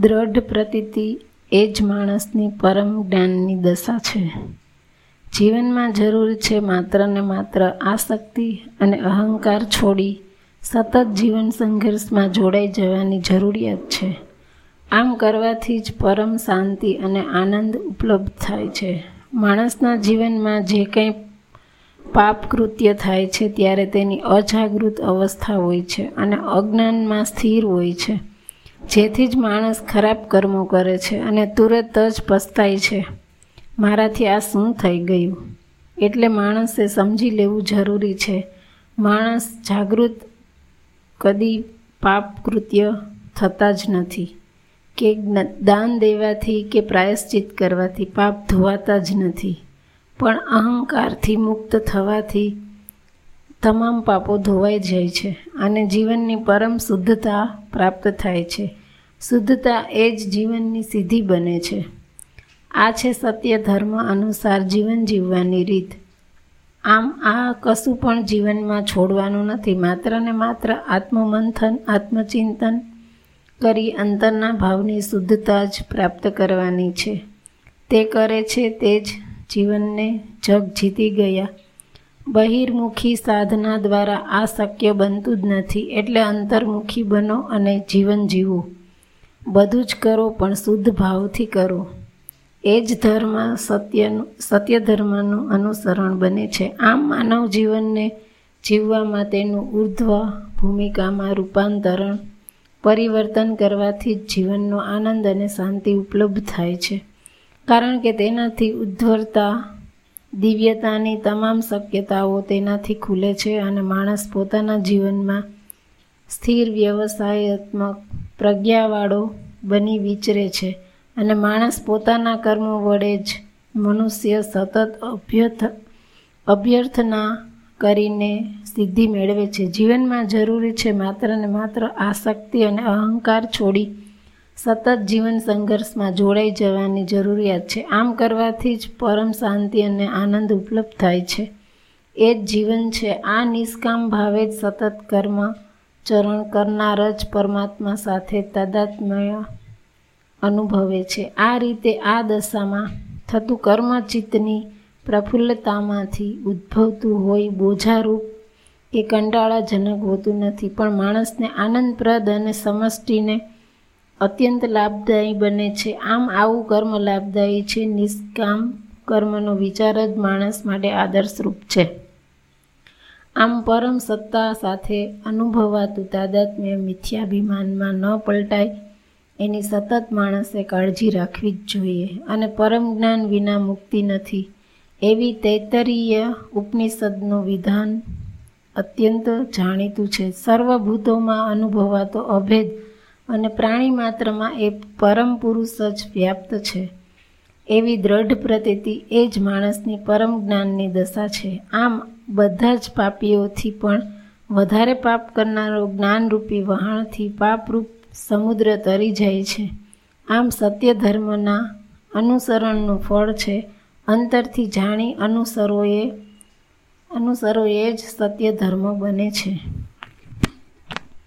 દ્રઢ પ્રતીતિ એ જ માણસની પરમ જ્ઞાનની દશા છે. જીવનમાં જરૂર છે માત્ર ને માત્ર આસક્તિ અને અહંકાર છોડી સતત જીવન સંઘર્ષમાં જોડાઈ જવાની જરૂરિયાત છે. આમ કરવાથી જ પરમ શાંતિ અને આનંદ ઉપલબ્ધ થાય છે. માણસના જીવનમાં જે કંઈ પાપ કૃત્ય થાય છે, ત્યારે તેની અજાગૃત અવસ્થા હોય છે અને અજ્ઞાનમાં સ્થિર હોય છે. જેથી જ માણસ ખરાબ કર્મો કરે છે અને તુરત જ પસ્તાય છે. મારાથી આ શું થઈ ગયું? એટલે માણસે સમજી લેવું જરૂરી છે. માણસ જાગૃત કદી પાપ કૃત્ય થતા જ નથી. કે દાન દેવાથી કે પ્રાયશ્ચિત કરવાથી પાપ ધોવાતા જ નથી. પણ અહંકારથી મુક્ત થવાથી તમામ પાપો ધોવાઈ જાય છે અને જીવનની પરમ શુદ્ધતા પ્રાપ્ત થાય છે. શુદ્ધતા એ જ જીવનની સિદ્ધિ બને છે. આ છે સત્ય ધર્મ અનુસાર જીવન જીવવાની રીત. આમ આ કશું પણ જીવનમાં છોડવાનું નથી, માત્ર ને માત્ર આત્મમંથન, આત્મચિંતન કરી અંતરના ભાવની શુદ્ધતા જ પ્રાપ્ત કરવાની છે. તે કરે છે તે જ જીવનને જગ જીતી ગયા. બહિર્મુખી સાધના દ્વારા આ શક્ય બનતું જ નથી, એટલે અંતર્મુખી બનો અને જીવન જીવો. બધું જ કરો, પણ શુદ્ધ ભાવથી કરો. એ જ ધર્મ સત્યનું સત્ય ધર્મનું અનુસરણ બને છે. આમ માનવ જીવનને જીવવામાં તેનું ઉર્ધ્વ ભૂમિકામાં રૂપાંતરણ, પરિવર્તન કરવાથી જ જીવનનો આનંદ અને શાંતિ ઉપલબ્ધ થાય છે. કારણ કે તેનાથી ઉદ્ધવરતા, દિવ્યતાની તમામ શક્યતાઓ તેનાથી ખુલે છે અને માણસ પોતાના જીવનમાં સ્થિર વ્યવસાયાત્મક પ્રજ્ઞાવાળો બની વિચરે છે અને માણસ પોતાના કર્મો વડે જ મનુષ્ય સતત અભ્યર્થ, અભ્યર્થના કરીને સિદ્ધિ મેળવે છે. જીવનમાં જરૂરી છે માત્ર ને માત્ર આસક્તિ અને અહંકાર છોડી સતત જીવન સંઘર્ષમાં જોડાઈ જવાની જરૂરિયાત છે. આમ કરવાથી જ પરમ શાંતિ અને આનંદ ઉપલબ્ધ થાય છે. એ જ જીવન છે. આ નિષ્કામ ભાવે જ સતત કર્મ ચરણ કરનાર જ પરમાત્મા સાથે તાદાત્મ્ય અનુભવે છે. આ રીતે આ દશામાં થતું કર્મચિત્તની પ્રફુલ્લતામાંથી ઉદ્ભવતું હોય બોજારૂપ કે કંટાળાજનક હોતું નથી. પણ માણસને આનંદપ્રદ અને સમષ્ટિને અત્યંત લાભદાયી બને છે. આમ આવું કર્મ લાભદાયી છે. નિષ્કામ કર્મનો વિચાર જ માણસ માટે આદર્શરૂપ છે. આમ પરમ સત્તા સાથે અનુભવાતું તાદાત્મ્ય મિથ્યાભિમાનમાં ન પલટાય, એની સતત માણસે કાળજી રાખવી જ જોઈએ અને પરમ જ્ઞાન વિના મુક્તિ નથી. એવી તૈતરીય ઉપનિષદનું વિધાન અત્યંત જાણીતું છે. સર્વભૂતોમાં અનુભવાતો અભેદ અને પ્રાણી માત્રમાં એ પરમ પુરુષ જ વ્યાપ્ત છે. એવી દ્રઢ પ્રતીતિ એ જ માણસની પરમ જ્ઞાનની દશા છે. આમ બધા જ પાપીઓથી પણ વધારે પાપ કરનારો જ્ઞાનરૂપી વહાણથી પાપરૂપ સમુદ્ર તરી જાય છે. આમ સત્ય ધર્મના અનુસરણનું ફળ છે. અંતરથી જાણી અનુસરોએ અનુસરોએ જ સત્ય ધર્મ બને છે.